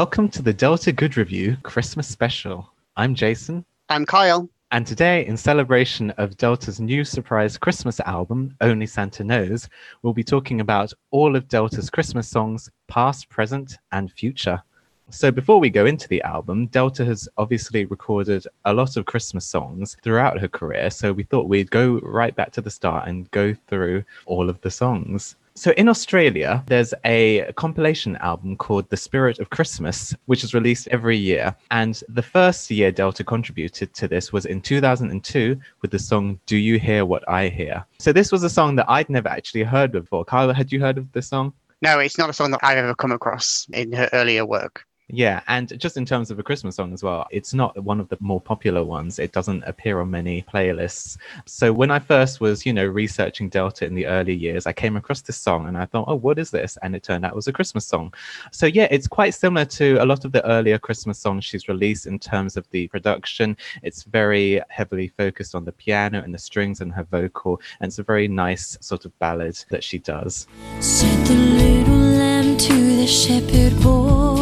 Welcome to the Delta Good Review Christmas special. I'm Jason. I'm Kyle. And today, in celebration of Delta's new surprise Christmas album, Only Santa Knows, we'll be talking about all of Delta's Christmas songs, past, present, and future. So, before we go into the album, Delta has obviously recorded a lot of Christmas songs throughout her career. So, we thought we'd go right back to the start and go through all of the songs. So in Australia, there's a compilation album called The Spirit of Christmas, which is released every year. And the first year Delta contributed to this was in 2002 with the song Do You Hear What I Hear? So this was a song that I'd never actually heard before. Kyle, had you heard of this song? No, it's not a song that I've ever come across in her earlier work. Yeah, and just in terms of a Christmas song as well, it's not one of the more popular ones. It doesn't appear on many playlists. So when I first was, you know, researching Delta in the early years, I came across this song and I thought, oh, what is this? And it turned out it was a Christmas song. So yeah, it's quite similar to a lot of the earlier Christmas songs she's released in terms of the production. It's very heavily focused on the piano and the strings and her vocal, and it's a very nice sort of ballad that she does. The little lamb to the shepherd boy.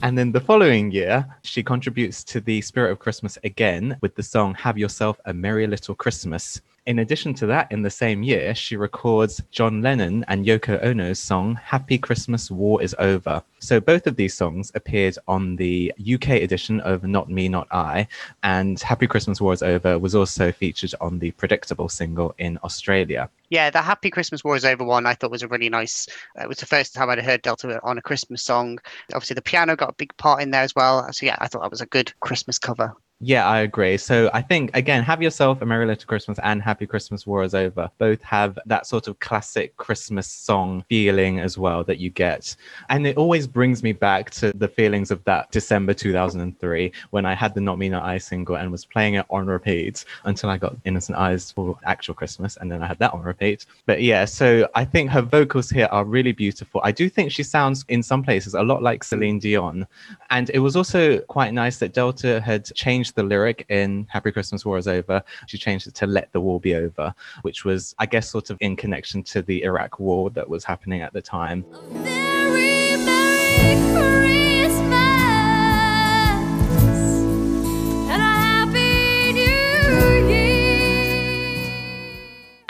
And then the following year, she contributes to the Spirit of Christmas again with the song Have Yourself a Merry Little Christmas. In addition to that, in the same year, she records John Lennon and Yoko Ono's song Happy Christmas, War is Over. So both of these songs appeared on the UK edition of Not Me, Not I, and Happy Christmas, War is Over was also featured on the Predictable single in Australia. Yeah, the Happy Christmas War is Over one I thought was a really nice. Uh, it was the first time I'd heard Delta on a Christmas song. Obviously, the piano got a big part in there as well. So yeah, I thought that was a good Christmas cover. Yeah, I agree. So I think again, have yourself a Merry Little Christmas and Happy Christmas War is Over. Both have that sort of classic Christmas song feeling as well that you get. And it always brings me back to the feelings of that December 2003 when I had the Not Me Not I single and was playing it on repeat until I got Innocent Eyes for actual Christmas and then I had that on repeat. But yeah, so I think her vocals here are really beautiful. I do think she sounds in some places a lot like Celine Dion. And it was also quite nice that Delta had changed changed the lyric in Happy Christmas War is Over. She changed it to Let the War Be Over, which was, I guess, sort of in connection to the Iraq war that was happening at the time.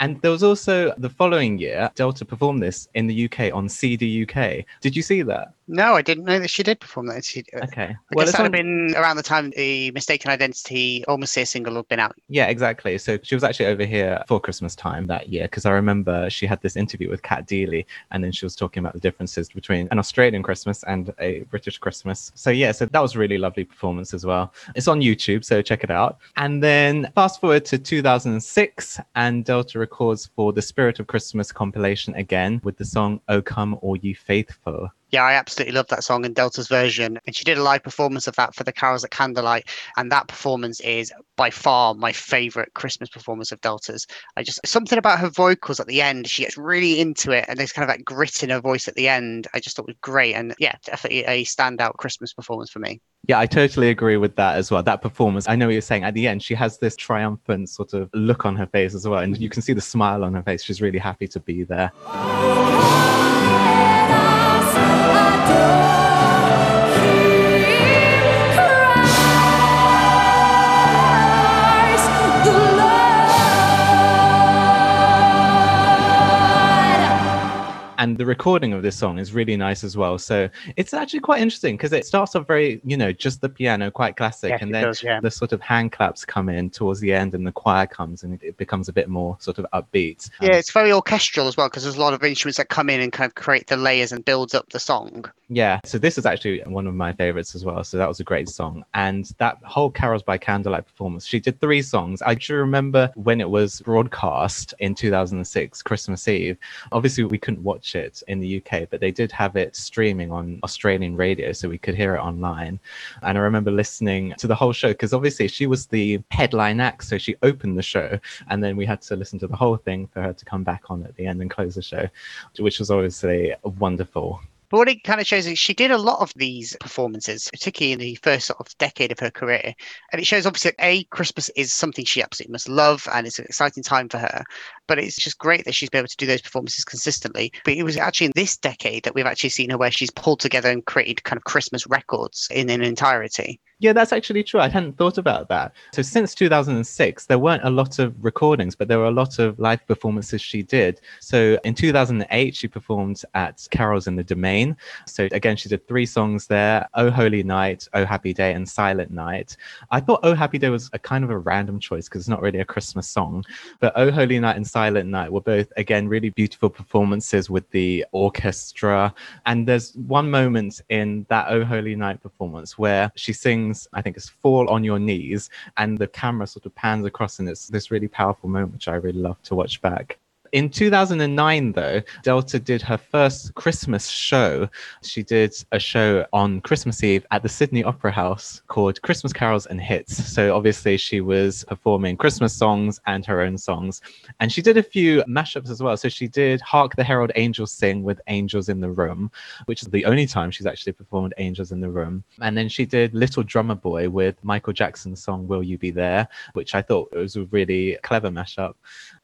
And there was also the following year, Delta performed this in the UK on CD UK. Did you see that? No, I didn't know that she did perform that. She, uh, okay. I well, guess that on... had been around the time the Mistaken Identity Almost Here single had been out. Yeah, exactly. So she was actually over here for Christmas time that year because I remember she had this interview with Cat Deeley and then she was talking about the differences between an Australian Christmas and a British Christmas. So yeah, so that was a really lovely performance as well. It's on YouTube, so check it out. And then fast forward to 2006 and Delta records for the Spirit of Christmas compilation again with the song "Oh Come All Ye Faithful." Yeah, I absolutely love that song in Delta's version. And she did a live performance of that for the Carols at Candlelight. And that performance is by far my favorite Christmas performance of Delta's. I just, something about her vocals at the end, she gets really into it. And there's kind of that grit in her voice at the end. I just thought was great. And yeah, definitely a standout Christmas performance for me. Yeah, I totally agree with that as well. That performance, I know what you're saying. At the end, she has this triumphant sort of look on her face as well. And you can see the smile on her face. She's really happy to be there. And the recording of this song is really nice as well. So it's actually quite interesting because it starts off very, you know, just the piano, quite classic, yes, and then does, yeah. the sort of hand claps come in towards the end, and the choir comes, and it, becomes a bit more sort of upbeat. Yeah, it's very orchestral as well because there's a lot of instruments that come in and kind of create the layers and builds up the song. Yeah, so this is actually one of my favorites as well. So that was a great song, and that whole Carols by Candlelight performance. She did three songs. I do remember when it was broadcast in 2006, Christmas Eve. Obviously, we couldn't watch it in the UK, but they did have it streaming on Australian radio, so we could hear it online. And I remember listening to the whole show because obviously she was the headline act, so she opened the show, and then we had to listen to the whole thing for her to come back on at the end and close the show, which was obviously wonderful. But what it kind of shows is she did a lot of these performances, particularly in the first sort of decade of her career. And it shows obviously, A, Christmas is something she absolutely must love and it's an exciting time for her. But it's just great that she's been able to do those performances consistently. But it was actually in this decade that we've actually seen her where she's pulled together and created kind of Christmas records in an entirety. Yeah, that's actually true. I hadn't thought about that. So since 2006, there weren't a lot of recordings, but there were a lot of live performances she did. So in 2008, she performed at Carols in the Domain. So again, she did three songs there: "Oh Holy Night," "Oh Happy Day," and "Silent Night." I thought "Oh Happy Day" was a kind of a random choice because it's not really a Christmas song, but "Oh Holy Night" and "Silent Night" were both again really beautiful performances with the orchestra. And there's one moment in that "Oh Holy Night" performance where she sings I think it's Fall on Your Knees, and the camera sort of pans across, and it's this really powerful moment, which I really love to watch back. In 2009, though, Delta did her first Christmas show. She did a show on Christmas Eve at the Sydney Opera House called Christmas Carols and Hits. So obviously, she was performing Christmas songs and her own songs. And she did a few mashups as well. So she did Hark the Herald Angels Sing with Angels in the Room, which is the only time she's actually performed Angels in the Room. And then she did Little Drummer Boy with Michael Jackson's song Will You Be There, which I thought was a really clever mashup.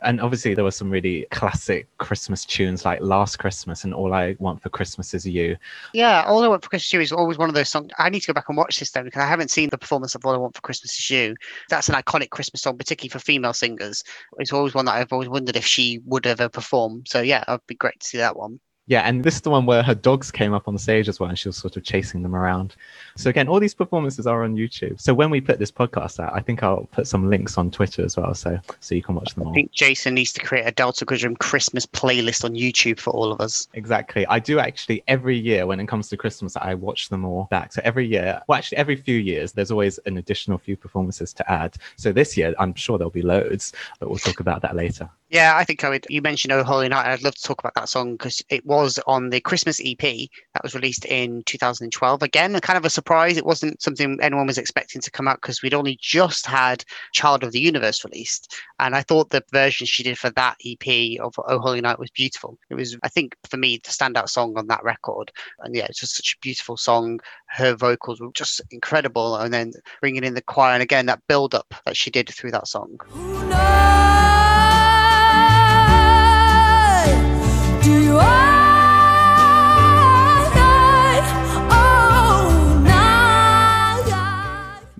And obviously, there were some really classic Christmas tunes like Last Christmas and All I Want for Christmas Is You. Yeah, All I Want for Christmas Is You is always one of those songs. I need to go back and watch this then because I haven't seen the performance of All I Want for Christmas Is You. That's an iconic Christmas song, particularly for female singers. It's always one that I've always wondered if she would ever perform. So yeah, it'd be great to see that one. Yeah, and this is the one where her dogs came up on the stage as well, and she was sort of chasing them around. So again, all these performances are on YouTube. So when we put this podcast out, I think I'll put some links on Twitter as well, so so you can watch them all. I think Jason needs to create a Delta Goodrem Christmas playlist on YouTube for all of us. Exactly. I do actually every year when it comes to Christmas, I watch them all back. So every year, well, actually every few years, there's always an additional few performances to add. So this year, I'm sure there'll be loads, but we'll talk about that later. Yeah, I think I would. You mentioned Oh Holy Night. I'd love to talk about that song because it was on the Christmas EP that was released in 2012. Again, kind of a surprise. It wasn't something anyone was expecting to come out because we'd only just had Child of the Universe released. And I thought the version she did for that EP of Oh Holy Night was beautiful. It was, I think, for me, the standout song on that record. And yeah, it's just such a beautiful song. Her vocals were just incredible. And then bringing in the choir and again, that build up that she did through that song.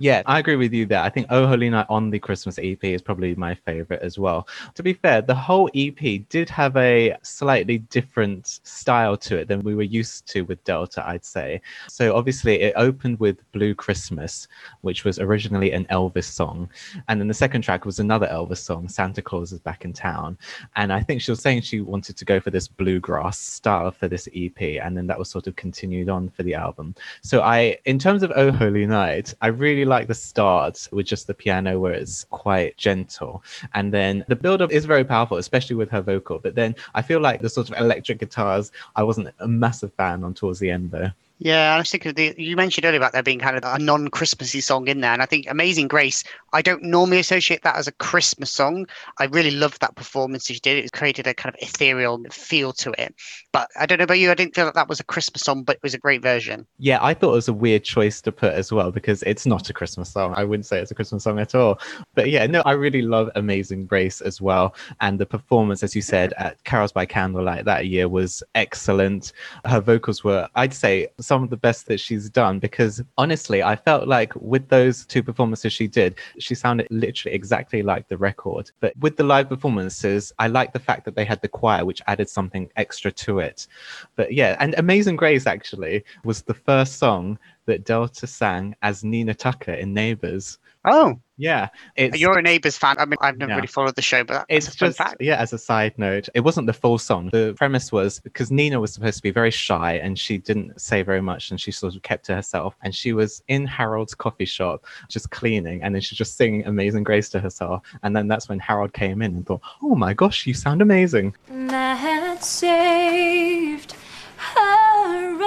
Yeah, I agree with you there. I think Oh Holy Night on the Christmas EP is probably my favorite as well. To be fair, the whole EP did have a slightly different style to it than we were used to with Delta, I'd say. So obviously, it opened with Blue Christmas, which was originally an Elvis song. And then the second track was another Elvis song, Santa Claus is Back in Town. And I think she was saying she wanted to go for this bluegrass style for this EP. And then that was sort of continued on for the album. So I, in terms of Oh Holy Night, I really like like the start with just the piano where it's quite gentle. And then the build up is very powerful, especially with her vocal. But then I feel like the sort of electric guitars, I wasn't a massive fan on towards the end though. Yeah, I was thinking the, you mentioned earlier about there being kind of a non-Christmassy song in there, and I think "Amazing Grace." I don't normally associate that as a Christmas song. I really loved that performance she did. It created a kind of ethereal feel to it. But I don't know about you. I didn't feel that that was a Christmas song, but it was a great version. Yeah, I thought it was a weird choice to put as well because it's not a Christmas song. I wouldn't say it's a Christmas song at all. But yeah, no, I really love "Amazing Grace" as well, and the performance, as you said, at Carols by Candlelight that year was excellent. Her vocals were, I'd say some of the best that she's done because honestly, I felt like with those two performances she did, she sounded literally exactly like the record. But with the live performances, I like the fact that they had the choir, which added something extra to it. But yeah, and Amazing Grace actually was the first song that Delta sang as Nina Tucker in Neighbours. Oh, yeah, it's, you're a Neighbours fan. I mean, I've never yeah. really followed the show, but it's just fact. yeah. As a side note, it wasn't the full song. The premise was because Nina was supposed to be very shy and she didn't say very much, and she sort of kept to herself. And she was in Harold's coffee shop just cleaning, and then she's just singing "Amazing Grace" to herself. And then that's when Harold came in and thought, "Oh my gosh, you sound amazing." That saved her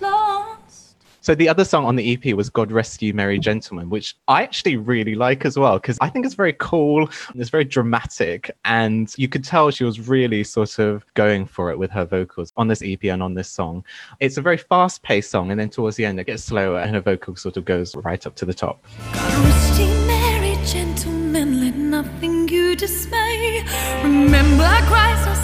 me. So the other song on the EP was God Rest You Merry Gentlemen, which I actually really like as well because I think it's very cool. It's very dramatic and you could tell she was really sort of going for it with her vocals on this EP and on this song. It's a very fast-paced song and then towards the end it gets slower and her vocal sort of goes right up to the top. God rest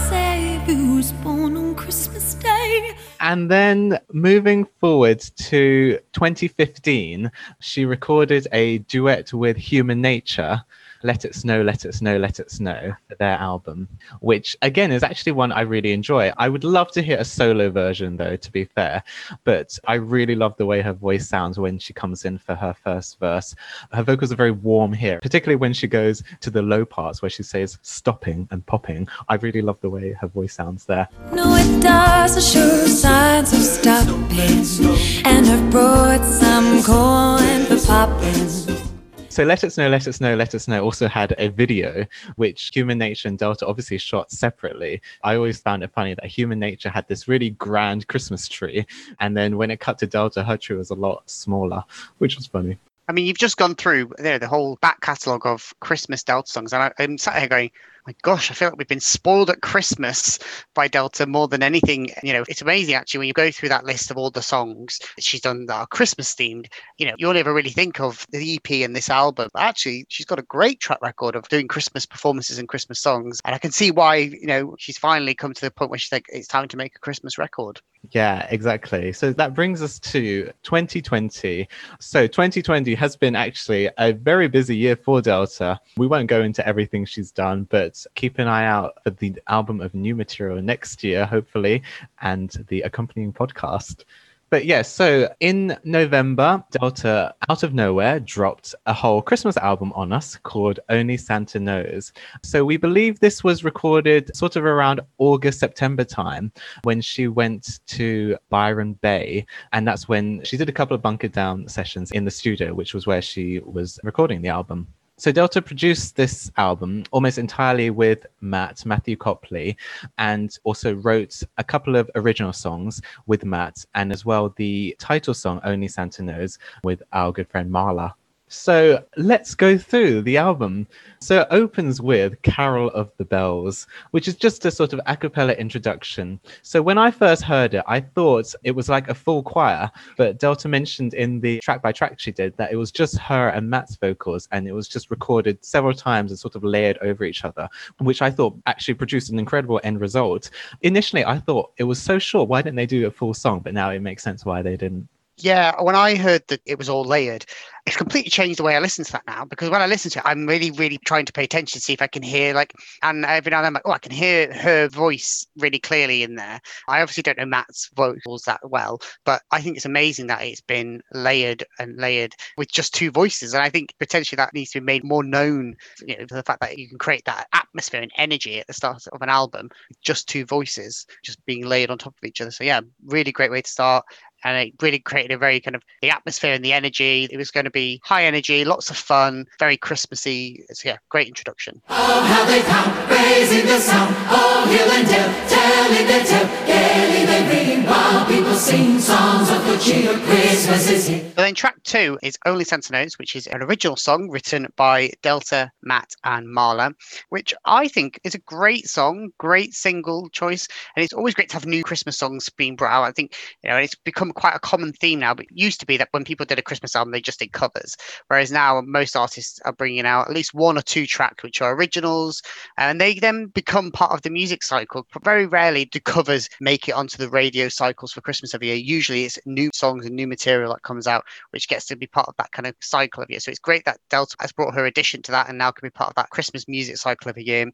And then moving forward to 2015, she recorded a duet with Human Nature let It Snow, Let It Snow, Let It Snow, their album, which again is actually one I really enjoy. I would love to hear a solo version though, to be fair, but I really love the way her voice sounds when she comes in for her first verse. Her vocals are very warm here, particularly when she goes to the low parts where she says stopping and popping. I really love the way her voice sounds there. No, it does show signs of stopping, and have brought some corn for popping. So Let It Snow, Let It Snow, Let It Snow also had a video which Human Nature and Delta obviously shot separately. I always found it funny that Human Nature had this really grand Christmas tree. And then when it cut to Delta, her tree was a lot smaller, which was funny. I mean, you've just gone through there the whole back catalogue of Christmas Delta songs, and I, am sat here going, my gosh, I feel like we've been spoiled at Christmas by Delta more than anything. You know, it's amazing actually when you go through that list of all the songs that she's done that are Christmas themed. You know, you'll never really think of the EP and this album. But actually, she's got a great track record of doing Christmas performances and Christmas songs, and I can see why. You know, she's finally come to the point where she's like, it's time to make a Christmas record. Yeah, exactly. So that brings us to 2020. So 2020 has been actually a very busy year for Delta. We won't go into everything she's done, but keep an eye out for the album of new material next year, hopefully, and the accompanying podcast. But yeah, so in November, Delta, out of nowhere, dropped a whole Christmas album on us called Only Santa Knows. So we believe this was recorded sort of around August, September time when she went to Byron Bay. And that's when she did a couple of bunker down sessions in the studio, which was where she was recording the album. So Delta produced this album almost entirely with Matt, Matthew Copley, and also wrote a couple of original songs with Matt, and as well the title song Only Santa Knows with our good friend Marla. So let's go through the album. So it opens with Carol of the Bells, which is just a sort of a cappella introduction. So when I first heard it, I thought it was like a full choir, but Delta mentioned in the track by track she did that it was just her and Matt's vocals and it was just recorded several times and sort of layered over each other, which I thought actually produced an incredible end result. Initially, I thought it was so short. Why didn't they do a full song? But now it makes sense why they didn't. Yeah, when I heard that it was all layered, it's completely changed the way I listen to that now because when I listen to it, I'm really, really trying to pay attention to see if I can hear like, and every now and then I'm like, oh, I can hear her voice really clearly in there. I obviously don't know Matt's vocals that well, but I think it's amazing that it's been layered and layered with just two voices. And I think potentially that needs to be made more known, you know, the fact that you can create that atmosphere and energy at the start of an album, just two voices just being layered on top of each other. So yeah, really great way to start and it really created a very kind of the atmosphere and the energy. It was going to be high energy, lots of fun, very Christmassy. It's yeah, great introduction. Oh, how they come, raising the sound, all oh, hill and dale, telling their tale, gaily they ring, while people sing songs of good cheer. Christmas is here. then track two is Only Santa Knows, which is an original song written by Delta, Matt, and Marla, which I think is a great song, great single choice, and it's always great to have new Christmas songs being brought out. I think you know it's become become quite a common theme now. But it used to be that when people did a Christmas album, they just did covers. Whereas now most artists are bringing out at least one or two tracks which are originals, and they then become part of the music cycle. But very rarely do covers make it onto the radio cycles for Christmas every year. Usually it's new songs and new material that comes out, which gets to be part of that kind of cycle of year. So it's great that Delta has brought her addition to that and now can be part of that Christmas music cycle of a year.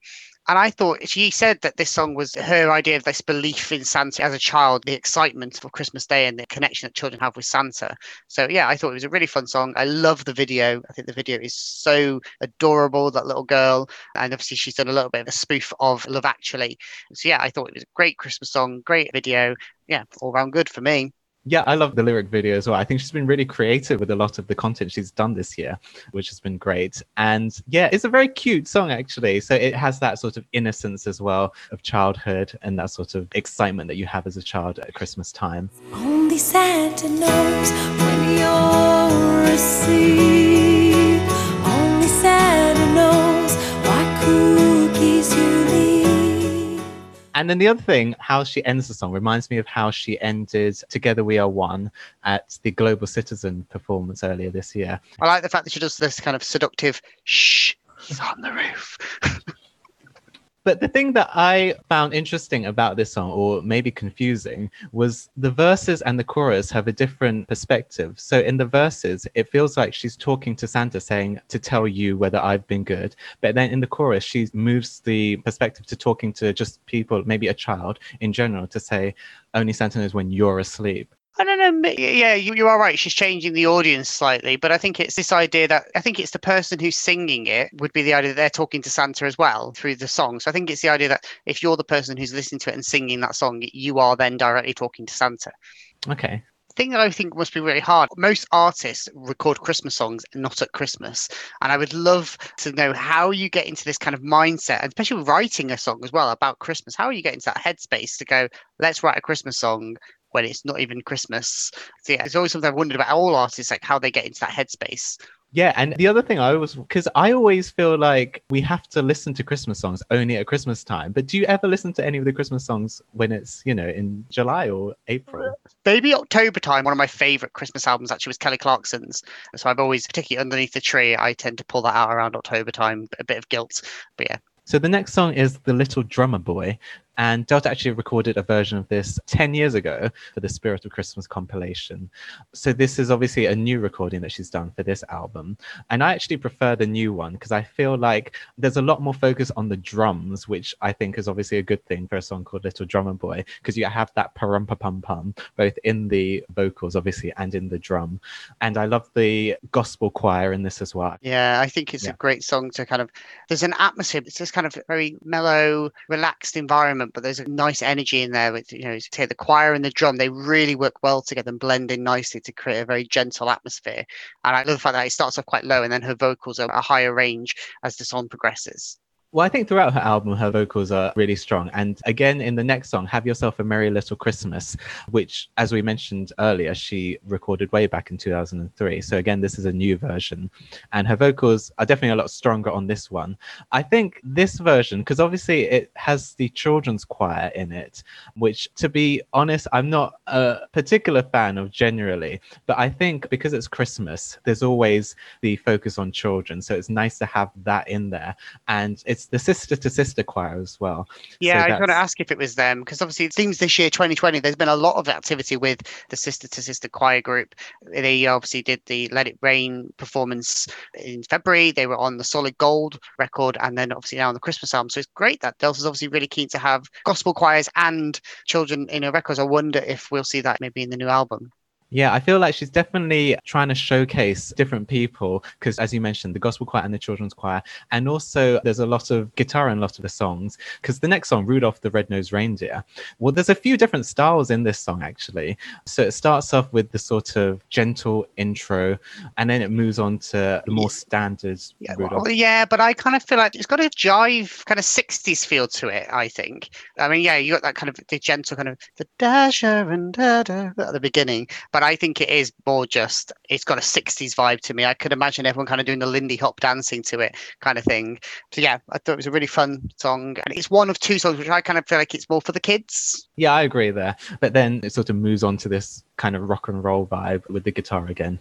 And I thought she said that this song was her idea of this belief in Santa as a child, the excitement for Christmas Day and the connection that children have with Santa. So yeah, I thought it was a really fun song. I love the video. I think the video is so adorable, that little girl. And obviously she's done a little bit of a spoof of Love Actually. So yeah, I thought it was a great Christmas song, great video. Yeah, all round good for me. Yeah, I love the lyric video as well. I think she's been really creative with a lot of the content she's done this year, which has been great. And yeah, it's a very cute song actually. So it has that sort of innocence as well of childhood and that sort of excitement that you have as a child at Christmas time. Only Santa knows when you're. And then the other thing, how she ends the song reminds me of how she ended Together We Are One at the Global Citizen performance earlier this year. I like the fact that she does this kind of seductive shh. He's on the roof. But the thing that I found interesting about this song, or maybe confusing, was the verses and the chorus have a different perspective. So in the verses, it feels like she's talking to Santa saying to tell you whether I've been good. But then in the chorus, she moves the perspective to talking to just people, maybe a child in general, to say only Santa knows when you're asleep. I don't know. Yeah, you, you are right. She's changing the audience slightly, but I think it's this idea that I think it's the person who's singing it would be the idea that they're talking to Santa as well through the song. So I think it's the idea that if you're the person who's listening to it and singing that song, you are then directly talking to Santa. Okay. thing that I think must be really hard. Most artists record Christmas songs not at Christmas. And I would love to know how you get into this kind of mindset, and especially writing a song as well about Christmas. How are you getting to that headspace to go, let's write a Christmas song when it's not even Christmas? So yeah, it's always something I've wondered about all artists, like how they get into that headspace. Yeah, and the other thing I was because I always feel like we have to listen to Christmas songs only at Christmas time. But do you ever listen to any of the Christmas songs when it's you know in July or April? Maybe October time, one of my favorite Christmas albums actually was Kelly Clarkson's. So I've always, particularly underneath the tree, I tend to pull that out around October time, a bit of guilt. But yeah, So the next song is The Little Drummer Boy. And Delta actually recorded a version of this 10 years ago for the Spirit of Christmas compilation. So this is obviously a new recording that she's done for this album. And I actually prefer the new one because I feel like there's a lot more focus on the drums, which I think is obviously a good thing for a song called Little Drummer Boy, because you have that parum pum pum both in the vocals, obviously, and in the drum. And I love the gospel choir in this as well. Yeah, I think it's Yeah. a great song to kind of. There's an atmosphere. It's this kind of very mellow, relaxed environment, but there's a nice energy in there. With you know, to say the choir and the drum, they really work well together and blend in nicely to create a very gentle atmosphere. And I love the fact that it starts off quite low and then her vocals are a higher range as the song progresses. Well, I think throughout her album, her vocals are really strong. And again, in the next song, Have Yourself a Merry Little Christmas, which, as we mentioned earlier, she recorded way back in 2003. So, again, this is a new version. And her vocals are definitely a lot stronger on this one. I think this version, because obviously it has the children's choir in it, which, to be honest, I'm not a particular fan of generally. But I think because it's Christmas, there's always the focus on children. So, it's nice to have that in there. And it's the sister to sister choir as well. Yeah, I was going to ask if it was them because obviously it seems this year, 2020, there's been a lot of activity with the Sister to Sister Choir group. They obviously did the Let It Rain performance in February. They were on the Solid Gold record and then obviously now on the Christmas album. So it's great that Delta's obviously really keen to have gospel choirs and children in her records. I wonder if we'll see that maybe in the new album. Yeah, I feel like she's definitely trying to showcase different people because, as you mentioned, the gospel choir and the children's choir, and also there's a lot of guitar in a lot of the songs. Because the next song, Rudolph the Red-Nosed Reindeer, well, there's a few different styles in this song actually. So it starts off with the sort of gentle intro, and then it moves on to the more standard Yeah, Rudolph. well, yeah, but I kind of feel like it's got a jive kind of 60s feel to it, I think. I mean, yeah, you got that kind of the gentle kind of the dasher and da da at the beginning, but I think it is more just it's got a 60s vibe to me. I could imagine everyone kind of doing the Lindy Hop dancing to it kind of thing. So yeah, I thought it was a really fun song. And it's one of two songs which I kind of feel like it's more for the kids. Yeah, I agree there. But then it sort of moves on to this kind of rock and roll vibe with the guitar again.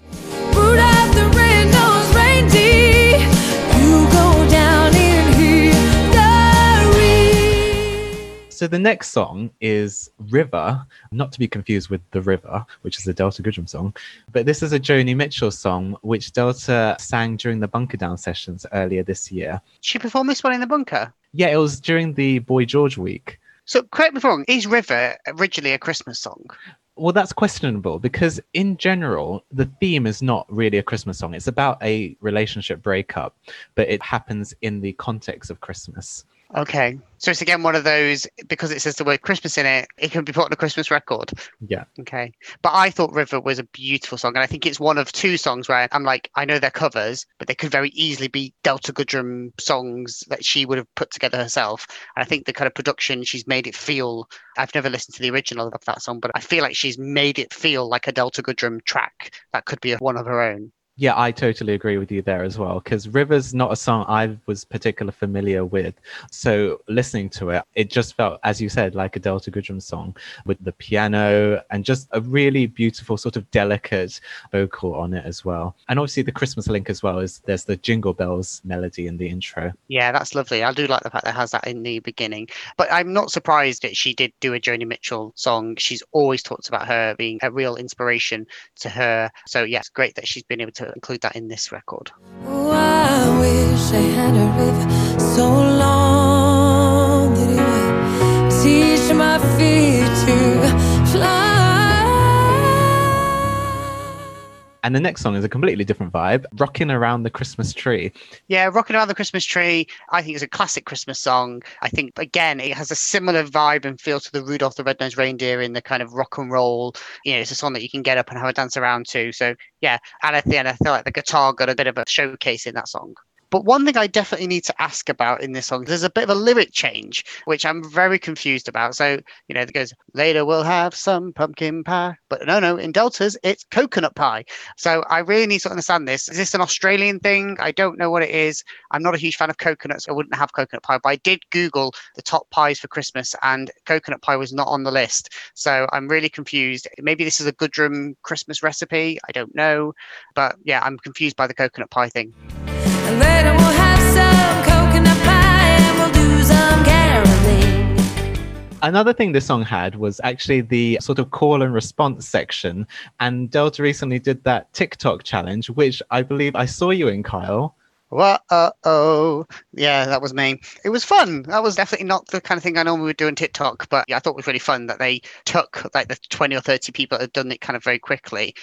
So the next song is River, not to be confused with The River, which is a Delta Goodrem song. But this is a Joni Mitchell song, which Delta sang during the Bunker Down sessions earlier this year. She performed this one in the bunker. Yeah, it was during the Boy George week. So correct me if I'm wrong, is River originally a Christmas song? Well, that's questionable because, in general, the theme is not really a Christmas song. It's about a relationship breakup, but it happens in the context of Christmas. Okay. So it's again one of those because it says the word Christmas in it, it can be put on a Christmas record. Yeah. Okay. But I thought River was a beautiful song. And I think it's one of two songs where I'm like, I know they're covers, but they could very easily be Delta Goodrem songs that she would have put together herself. And I think the kind of production, she's made it feel. I've never listened to the original of that song, but I feel like she's made it feel like a Delta Goodrem track that could be one of her own. Yeah, I totally agree with you there as well. Because River's not a song I was particularly familiar with. So listening to it, it just felt, as you said, like a Delta Goodrem song with the piano and just a really beautiful, sort of delicate vocal on it as well. And obviously the Christmas link as well is there's the Jingle Bells melody in the intro. Yeah, that's lovely. I do like the fact that it has that in the beginning. But I'm not surprised that she did do a Joni Mitchell song. She's always talked about her being a real inspiration to her. So, yeah, it's great that she's been able to include that in this record. I And the next song is a completely different vibe, Rocking Around the Christmas Tree. Yeah, Rocking Around the Christmas Tree, I think is a classic Christmas song. I think, again, it has a similar vibe and feel to the Rudolph the Red-Nosed Reindeer in the kind of rock and roll. You know, it's a song that you can get up and have a dance around to. So, yeah, and at the end, I feel like the guitar got a bit of a showcase in that song. But one thing I definitely need to ask about in this song, there's a bit of a lyric change, which I'm very confused about. So, you know, it goes, later we'll have some pumpkin pie. But no, no, in Deltas, it's coconut pie. So I really need to understand this. Is this an Australian thing? I don't know what it is. I'm not a huge fan of coconuts. I wouldn't have coconut pie, but I did Google the top pies for Christmas and coconut pie was not on the list. So I'm really confused. Maybe this is a Goodrem Christmas recipe. I don't know. But yeah, I'm confused by the coconut pie thing. And later we'll have some coconut pie and we'll do some caroling. Another thing this song had was actually the sort of call and response section. And Delta recently did that TikTok challenge, which I believe I saw you in, Kyle. What? Uh oh. Yeah, that was me. It was fun. That was definitely not the kind of thing I normally would do on TikTok, but yeah, I thought it was really fun that they took like the 20 or 30 people that had done it kind of very quickly,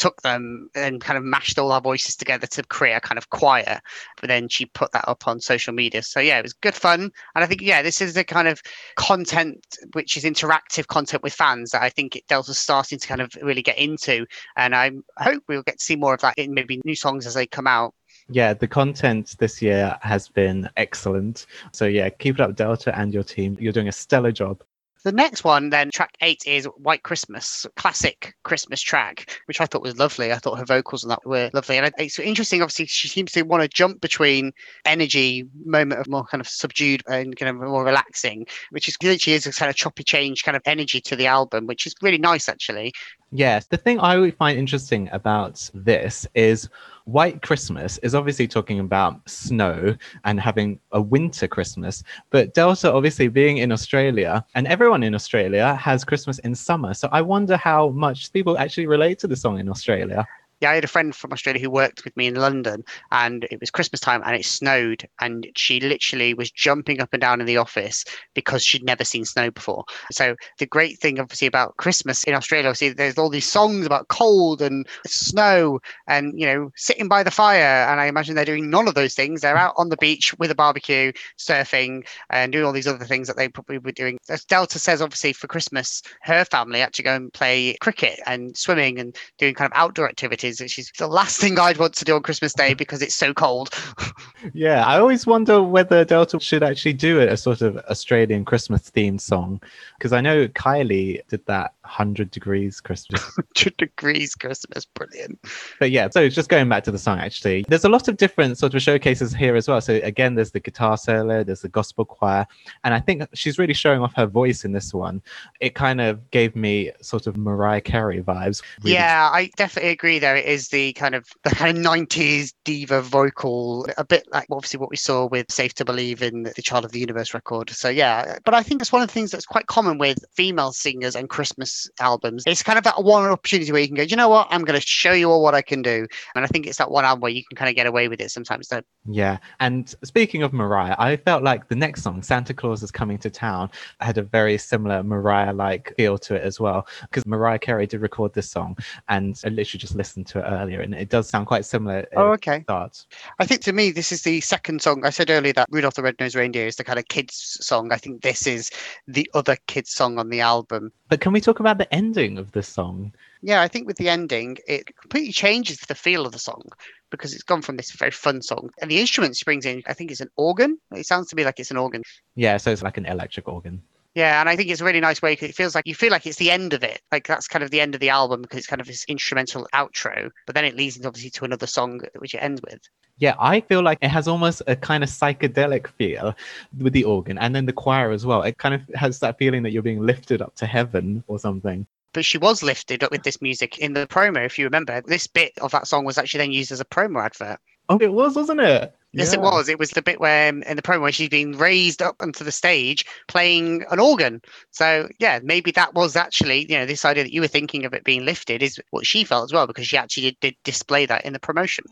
took them and kind of mashed all our voices together to create a kind of choir. But then she put that up on social media. So yeah, it was good fun. And I think, yeah, this is the kind of content which is interactive content with fans that I think Delta's starting to kind of really get into. And I hope we'll get to see more of that in maybe new songs as they come out. Yeah, the content this year has been excellent. So yeah, keep it up, Delta and your team. You're doing a stellar job. The next one, then, track eight is White Christmas, classic Christmas track, which I thought was lovely. I thought her vocals on that were lovely. And it's interesting, obviously, she seems to want to jump between energy, moment of more kind of subdued and kind of more relaxing, which is is a kind of choppy change kind of energy to the album, which is really nice, actually. Yes, the thing I would find interesting about this is White Christmas is obviously talking about snow and having a winter Christmas, but Delta obviously being in Australia and everyone in Australia has Christmas in summer. So I wonder how much people actually relate to the song in Australia. Yeah, I had a friend from Australia who worked with me in London, and it was Christmas time and it snowed, and she literally was jumping up and down in the office because she'd never seen snow before. So the great thing, obviously, about Christmas in Australia, obviously, there's all these songs about cold and snow, and you know, sitting by the fire. And I imagine they're doing none of those things. They're out on the beach with a barbecue, surfing, and doing all these other things that they probably were doing. As Delta says, obviously, for Christmas, her family actually go and play cricket and swimming and doing kind of outdoor activities, is the last thing I'd want to do on Christmas Day because it's so cold. Yeah, I always wonder whether Delta should actually do a sort of Australian Christmas themed song because I know Kylie did that 100 degrees Christmas. 100 degrees Christmas, brilliant. But yeah, so just going back to the song, actually, there's a lot of different sort of showcases here as well. So again, there's the guitar solo, there's the gospel choir, and I think she's really showing off her voice in this one. It kind of gave me sort of Mariah Carey vibes. Really- Yeah, I definitely agree. There, it is the kind of the kind of '90s diva vocal, a bit like obviously what we saw with "Safe to Believe" in the Child of the Universe record. So yeah, but I think it's one of the things that's quite common with female singers and Christmas albums, it's kind of that one opportunity where you can go, you know what? I'm going to show you all what I can do. And I think it's that one album where you can kind of get away with it sometimes. So Yeah. And speaking of Mariah, I felt like the next song, Santa Claus is Coming to Town, had a very similar Mariah like feel to it as well. Because Mariah Carey did record this song and I literally just listened to it earlier and it does sound quite similar. Oh, okay. the start. I think to me, this is the second song. I said earlier that Rudolph the Red-Nosed Reindeer is the kind of kids song. I think this is the other kids song on the album. But can we talk about the ending of this song? Yeah, I think with the ending, it completely changes the feel of the song because it's gone from this very fun song. And the instruments she brings in, I think it's an organ. It sounds to me like it's an organ. Yeah, so it's like an electric organ. Yeah, and I think it's a really nice way 'cause it feels like you feel like it's the end of it. Like that's kind of the end of the album because it's kind of this instrumental outro, but then it leads into obviously to another song which it ends with. Yeah, I feel like it has almost a kind of psychedelic feel with the organ and then the choir as well. It kind of has that feeling that you're being lifted up to heaven or something. But she was lifted up with this music in the promo, if you remember. This bit of that song was actually then used as a promo advert. Oh, it was, wasn't it? Yes, it was. It was the bit where um, in the promo where she's being raised up onto the stage playing an organ. So yeah, maybe that was actually you know this idea that you were thinking of it being lifted is what she felt as well because she actually did, did display that in the promotion.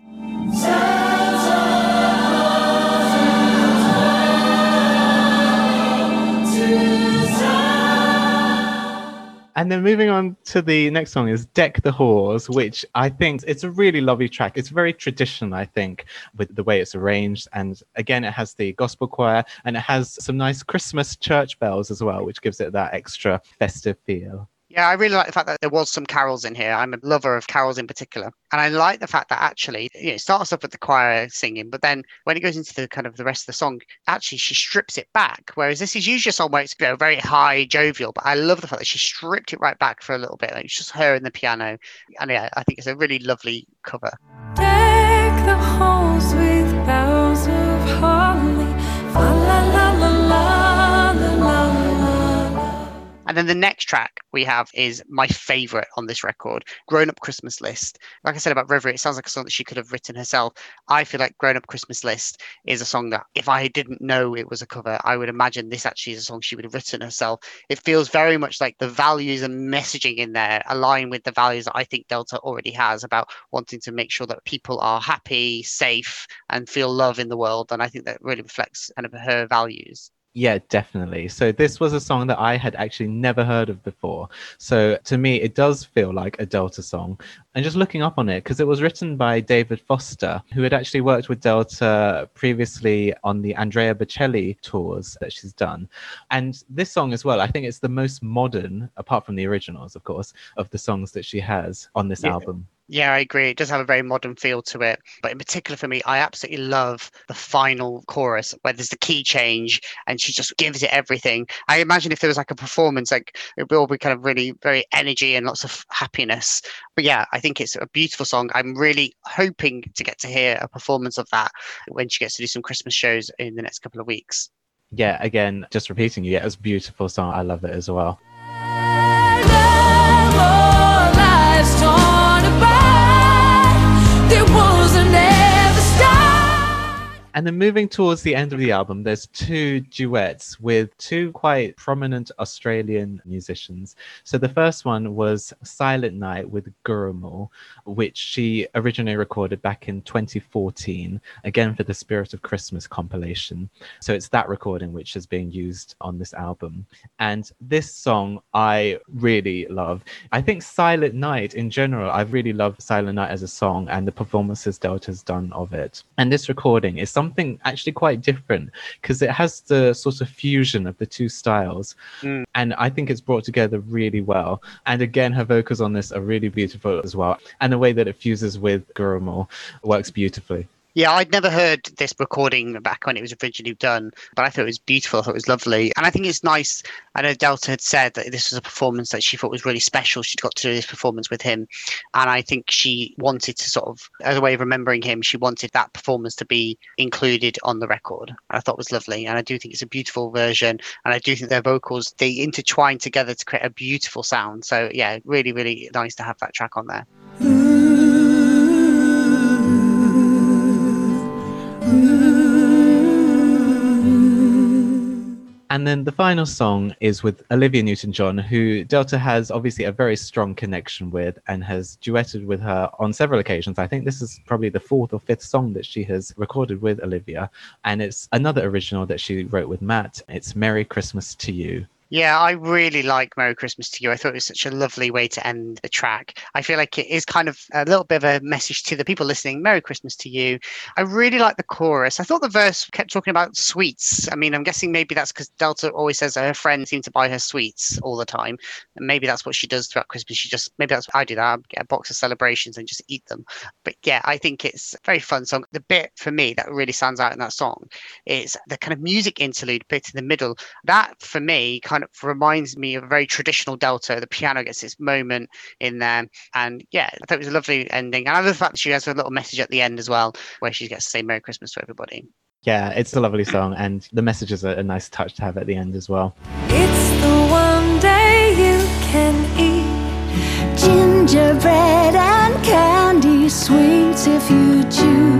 And then moving on to the next song is Deck the Halls, which I think it's a really lovely track. It's very traditional, I think, with the way it's arranged. And again, it has the gospel choir and it has some nice Christmas church bells as well, which gives it that extra festive feel. Yeah, I really like the fact that there was some carols in here. I'm a lover of carols in particular. And I like the fact that actually, you know, it starts off with the choir singing, but then when it goes into the kind of the rest of the song, actually she strips it back. Whereas this is usually a song where it's you know, very high, jovial, but I love the fact that she stripped it right back for a little bit. Like, it's just her and the piano. And yeah, I think it's a really lovely cover. Deck the halls with boughs of holly. And then the next track we have is my favorite on this record, Grown Up Christmas List. Like I said about River, it sounds like a song that she could have written herself. I feel like Grown Up Christmas List is a song that if I didn't know it was a cover, I would imagine this actually is a song she would have written herself. It feels very much like the values and messaging in there align with the values that I think Delta already has about wanting to make sure that people are happy, safe, and feel love in the world. And I think that really reflects kind of her values. Yeah, definitely. So this was a song that I had actually never heard of before. So to me, it does feel like a Delta song. And just looking up on it, because it was written by David Foster, who had actually worked with Delta previously on the Andrea Bocelli tours that she's done. And this song as well, I think it's the most modern, apart from the originals, of course, of the songs that she has on this Yeah. album. Yeah, I agree. It does have a very modern feel to it. But in particular for me, I absolutely love the final chorus where there's the key change and she just gives it everything. I imagine if there was like a performance, like it would all be kind of really very energy and lots of happiness. But yeah, I think it's a beautiful song. I'm really hoping to get to hear a performance of that when she gets to do some Christmas shows in the next couple of weeks. Yeah, again, just repeating you, yeah, it was a beautiful song. I love it as well. And then moving towards the end of the album, there's two duets with two quite prominent Australian musicians. So the first one was Silent Night with Gurrumul, which she originally recorded back in 2014, again for the Spirit of Christmas compilation. So it's that recording which is being used on this album. And this song I really love. I think Silent Night in general, I really love Silent Night as a song and the performances Delta's done of it. And this recording is something actually quite different because it has the sort of fusion of the two styles. Mm. And I think it's brought together really well. And again, her vocals on this are really beautiful as well. And the way that it fuses with Gurrumul works beautifully. Yeah, I'd never heard this recording back when it was originally done, but I thought it was beautiful. I thought it was lovely. And I think it's nice. I know Delta had said that this was a performance that she thought was really special. She'd got to do this performance with him. And I think she wanted to sort of, as a way of remembering him, she wanted that performance to be included on the record. I thought it was lovely. And I do think it's a beautiful version. And I do think their vocals, they intertwine together to create a beautiful sound. So, yeah, really, really nice to have that track on there. And then the final song is with Olivia Newton John, who Delta has obviously a very strong connection with and has duetted with her on several occasions. I think this is probably the fourth or fifth song that she has recorded with Olivia. And it's another original that she wrote with Matt. It's Merry Christmas to You. Yeah, I really like Merry Christmas to You. I thought it was such a lovely way to end the track. I feel like it is kind of a little bit of a message to the people listening Merry Christmas to you. I really like the chorus. I thought the verse kept talking about sweets. I mean, I'm guessing maybe that's because Delta always says her friends seem to buy her sweets all the time. And maybe that's what she does throughout Christmas. She just, maybe that's I do that. I get a box of celebrations and just eat them. But yeah, I think it's a very fun song. The bit for me that really stands out in that song is the kind of music interlude bit in the middle. That for me kind kind of reminds me of a very traditional Delta. The piano gets its moment in there. And yeah, I thought it was a lovely ending. And I love the fact that she has a little message at the end as well, where she gets to say Merry Christmas to everybody. Yeah, it's a lovely song, and the message is a, a nice touch to have at the end as well. It's the one day you can eat gingerbread and candy sweets if you choose.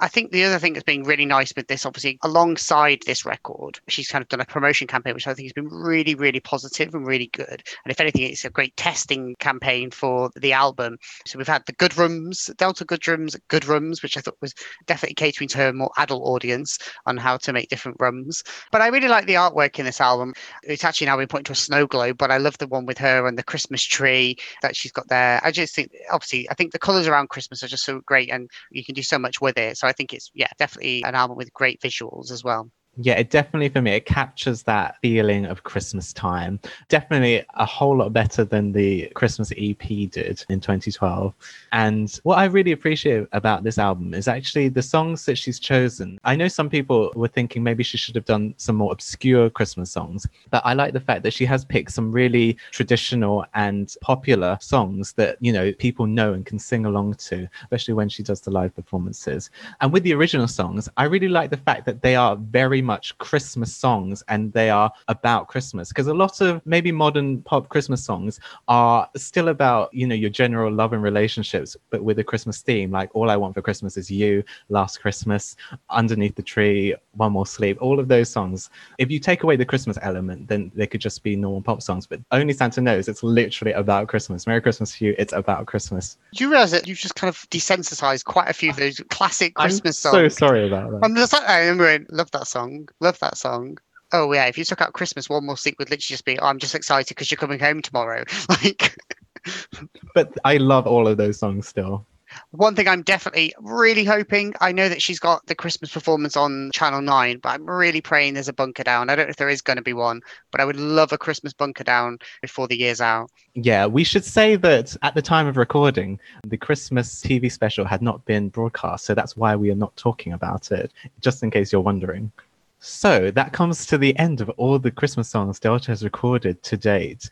I think the other thing that's been really nice with this, obviously, alongside this record, she's kind of done a promotion campaign, which I think has been really, really positive and really good. And if anything, it's a great testing campaign for the album. So we've had the Good Rums, Delta Good Rums, Good Rums, which I thought was definitely catering to a more adult audience on how to make different rums. But I really like the artwork in this album. It's actually now been pointing to a snow globe, but I love the one with her and the Christmas tree that she's got there. I just think, obviously, I think the colors around Christmas are just so great and you can do so much with it. So I think it's yeah, definitely an album with great visuals as well yeah, it definitely for me it captures that feeling of Christmas time. Definitely a whole lot better than the Christmas EP did in 2012. And what I really appreciate about this album is actually the songs that she's chosen. I know some people were thinking maybe she should have done some more obscure Christmas songs, but I like the fact that she has picked some really traditional and popular songs that, you know, people know and can sing along to, especially when she does the live performances. And with the original songs, I really like the fact that they are very much Christmas songs and they are about Christmas. Because a lot of maybe modern pop Christmas songs are still about, you know, your general love and relationships, but with a Christmas theme, like All I Want for Christmas is You, Last Christmas, Underneath the Tree, One More Sleep, all of those songs. If you take away the Christmas element, then they could just be normal pop songs. But only Santa knows it's literally about Christmas. Merry Christmas to you. It's about Christmas. Do you realize that you've just kind of desensitized quite a few of those classic Christmas I'm songs? so sorry about that. I'm just like, I remember, love that song. Love that song. Oh yeah, if you took out Christmas, one more sleep would literally just be, oh, I'm just excited because you're coming home tomorrow. Like, but I love all of those songs still. One thing I'm definitely really hoping, I know that she's got the Christmas performance on Channel 9, but I'm really praying there's a bunker down. I don't know if there is going to be one, but I would love a Christmas bunker down before the year's out. Yeah, we should say that at the time of recording, the Christmas TV special had not been broadcast. So that's why we are not talking about it, just in case you're wondering. So that comes to the end of all the Christmas songs Delta has recorded to date.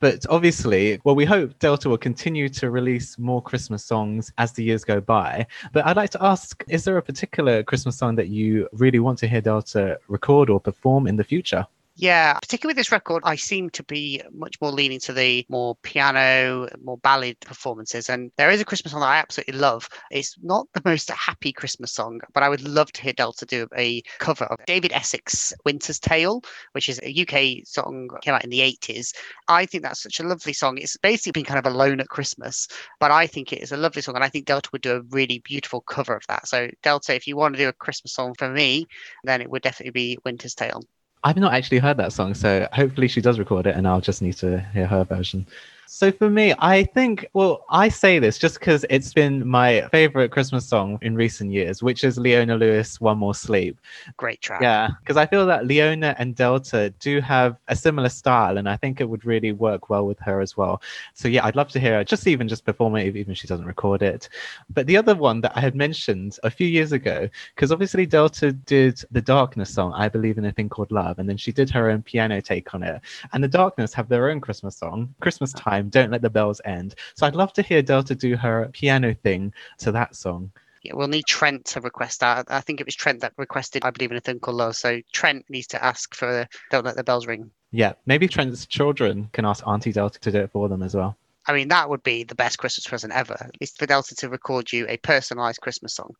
But obviously, well, we hope Delta will continue to release more Christmas songs as the years go by. But I'd like to ask is there a particular Christmas song that you really want to hear Delta record or perform in the future? Yeah, particularly with this record, I seem to be much more leaning to the more piano, more ballad performances. And there is a Christmas song that I absolutely love. It's not the most happy Christmas song, but I would love to hear Delta do a cover of David Essex Winter's Tale, which is a UK song that came out in the 80s. I think that's such a lovely song. It's basically been kind of alone at Christmas, but I think it is a lovely song. And I think Delta would do a really beautiful cover of that. So, Delta, if you want to do a Christmas song for me, then it would definitely be Winter's Tale. I've not actually heard that song, so hopefully she does record it and I'll just need to hear her version. So for me, I think, well, I say this just because it's been my favorite Christmas song in recent years, which is Leona Lewis, One More Sleep. Great track. Yeah, because I feel that Leona and Delta do have a similar style, and I think it would really work well with her as well. So yeah, I'd love to hear her just even just perform it, even if she doesn't record it. But the other one that I had mentioned a few years ago, because obviously Delta did the Darkness song, I Believe in a Thing Called Love, and then she did her own piano take on it. And the Darkness have their own Christmas song, Christmas Time time, Don't Let the Bells End. So I'd love to hear Delta do her piano thing to that song. Yeah, we'll need Trent to request that. I think it was Trent that requested I Believe in a Thing Called Love. So Trent needs to ask for Don't Let the Bells Ring. Yeah, maybe Trent's children can ask Auntie Delta to do it for them as well. I mean, that would be the best Christmas present ever. Is for Delta to record you a personalised Christmas song.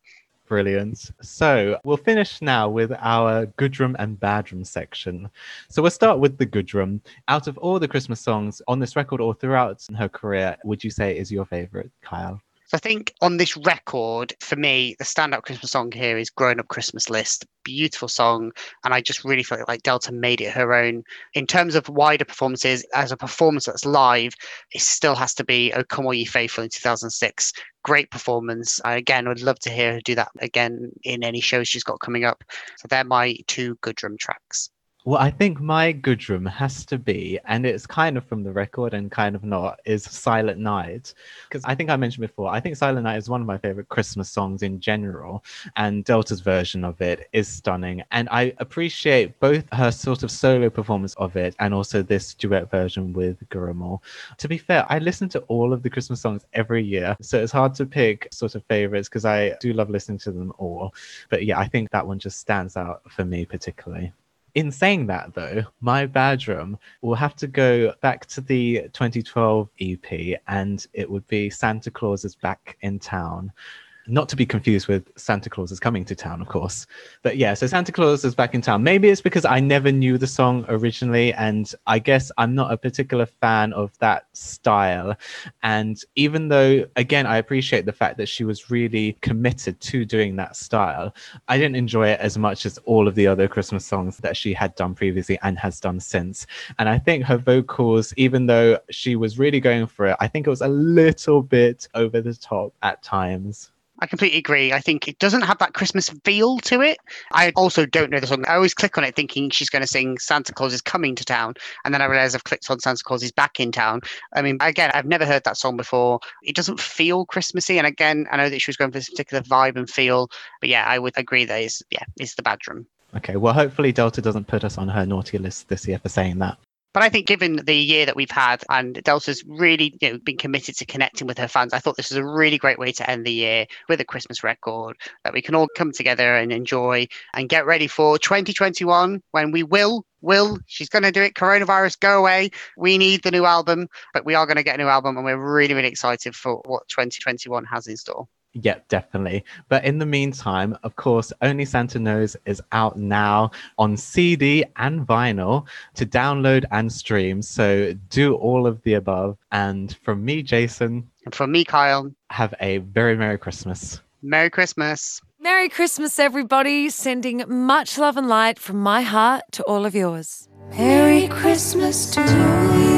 Brilliant. So we'll finish now with our Goodrum and Badrum section. So we'll start with the Goodrum. Out of all the Christmas songs on this record or throughout her career, would you say is your favorite, Kyle? So I think on this record, for me, the standout Christmas song here is Grown Up Christmas List. Beautiful song. And I just really felt like Delta made it her own. In terms of wider performances, as a performance that's live, it still has to be Oh Come All Ye Faithful in 2006. Great performance. I again would love to hear her do that again in any shows she's got coming up. So they're my two Goodrum tracks. Well, I think my Goodrum has to be, and it's kind of from the record and kind of not, is Silent Night. Because I think I mentioned before, I think Silent Night is one of my favorite Christmas songs in general, and Delta's version of it is stunning. And I appreciate both her sort of solo performance of it and also this duet version with Gurrumul. To be fair, I listen to all of the Christmas songs every year, so it's hard to pick sort of favorites because I do love listening to them all. But yeah, I think that one just stands out for me particularly. In saying that, though, my Badrum will have to go back to the 2012 EP, and it would be Santa Claus is Back in Town not to be confused with Santa Claus is coming to town, of course. But yeah, so Santa Claus is back in town. Maybe it's because I never knew the song originally, and I guess I'm not a particular fan of that style. And even though, again, I appreciate the fact that she was really committed to doing that style, I didn't enjoy it as much as all of the other Christmas songs that she had done previously and has done since. And I think her vocals, even though she was really going for it, I think it was a little bit over the top at times. I completely agree. I think it doesn't have that Christmas feel to it. I also don't know the song. I always click on it thinking she's going to sing Santa Claus is coming to town. And then I realize I've clicked on Santa Claus is back in town. I mean, again, I've never heard that song before. It doesn't feel Christmassy. And again, I know that she was going for this particular vibe and feel. But yeah, I would agree that is, yeah, it's the Badrum. Okay, well, hopefully Delta doesn't put us on her naughty list this year for saying that. But I think, given the year that we've had, and Delta's really you know, been committed to connecting with her fans, I thought this was a really great way to end the year with a Christmas record that we can all come together and enjoy and get ready for 2021 when we will. Will she's going to do it? Coronavirus, go away. We need the new album, but we are going to get a new album, and we're really, really excited for what 2021 has in store. Yeah, definitely. But in the meantime, of course, Only Santa Knows is out now on CD and vinyl to download and stream. So do all of the above. And from me, Jason. And from me, Kyle. Have a very Merry Christmas. Merry Christmas. Merry Christmas, everybody. Sending much love and light from my heart to all of yours. Merry Christmas to you.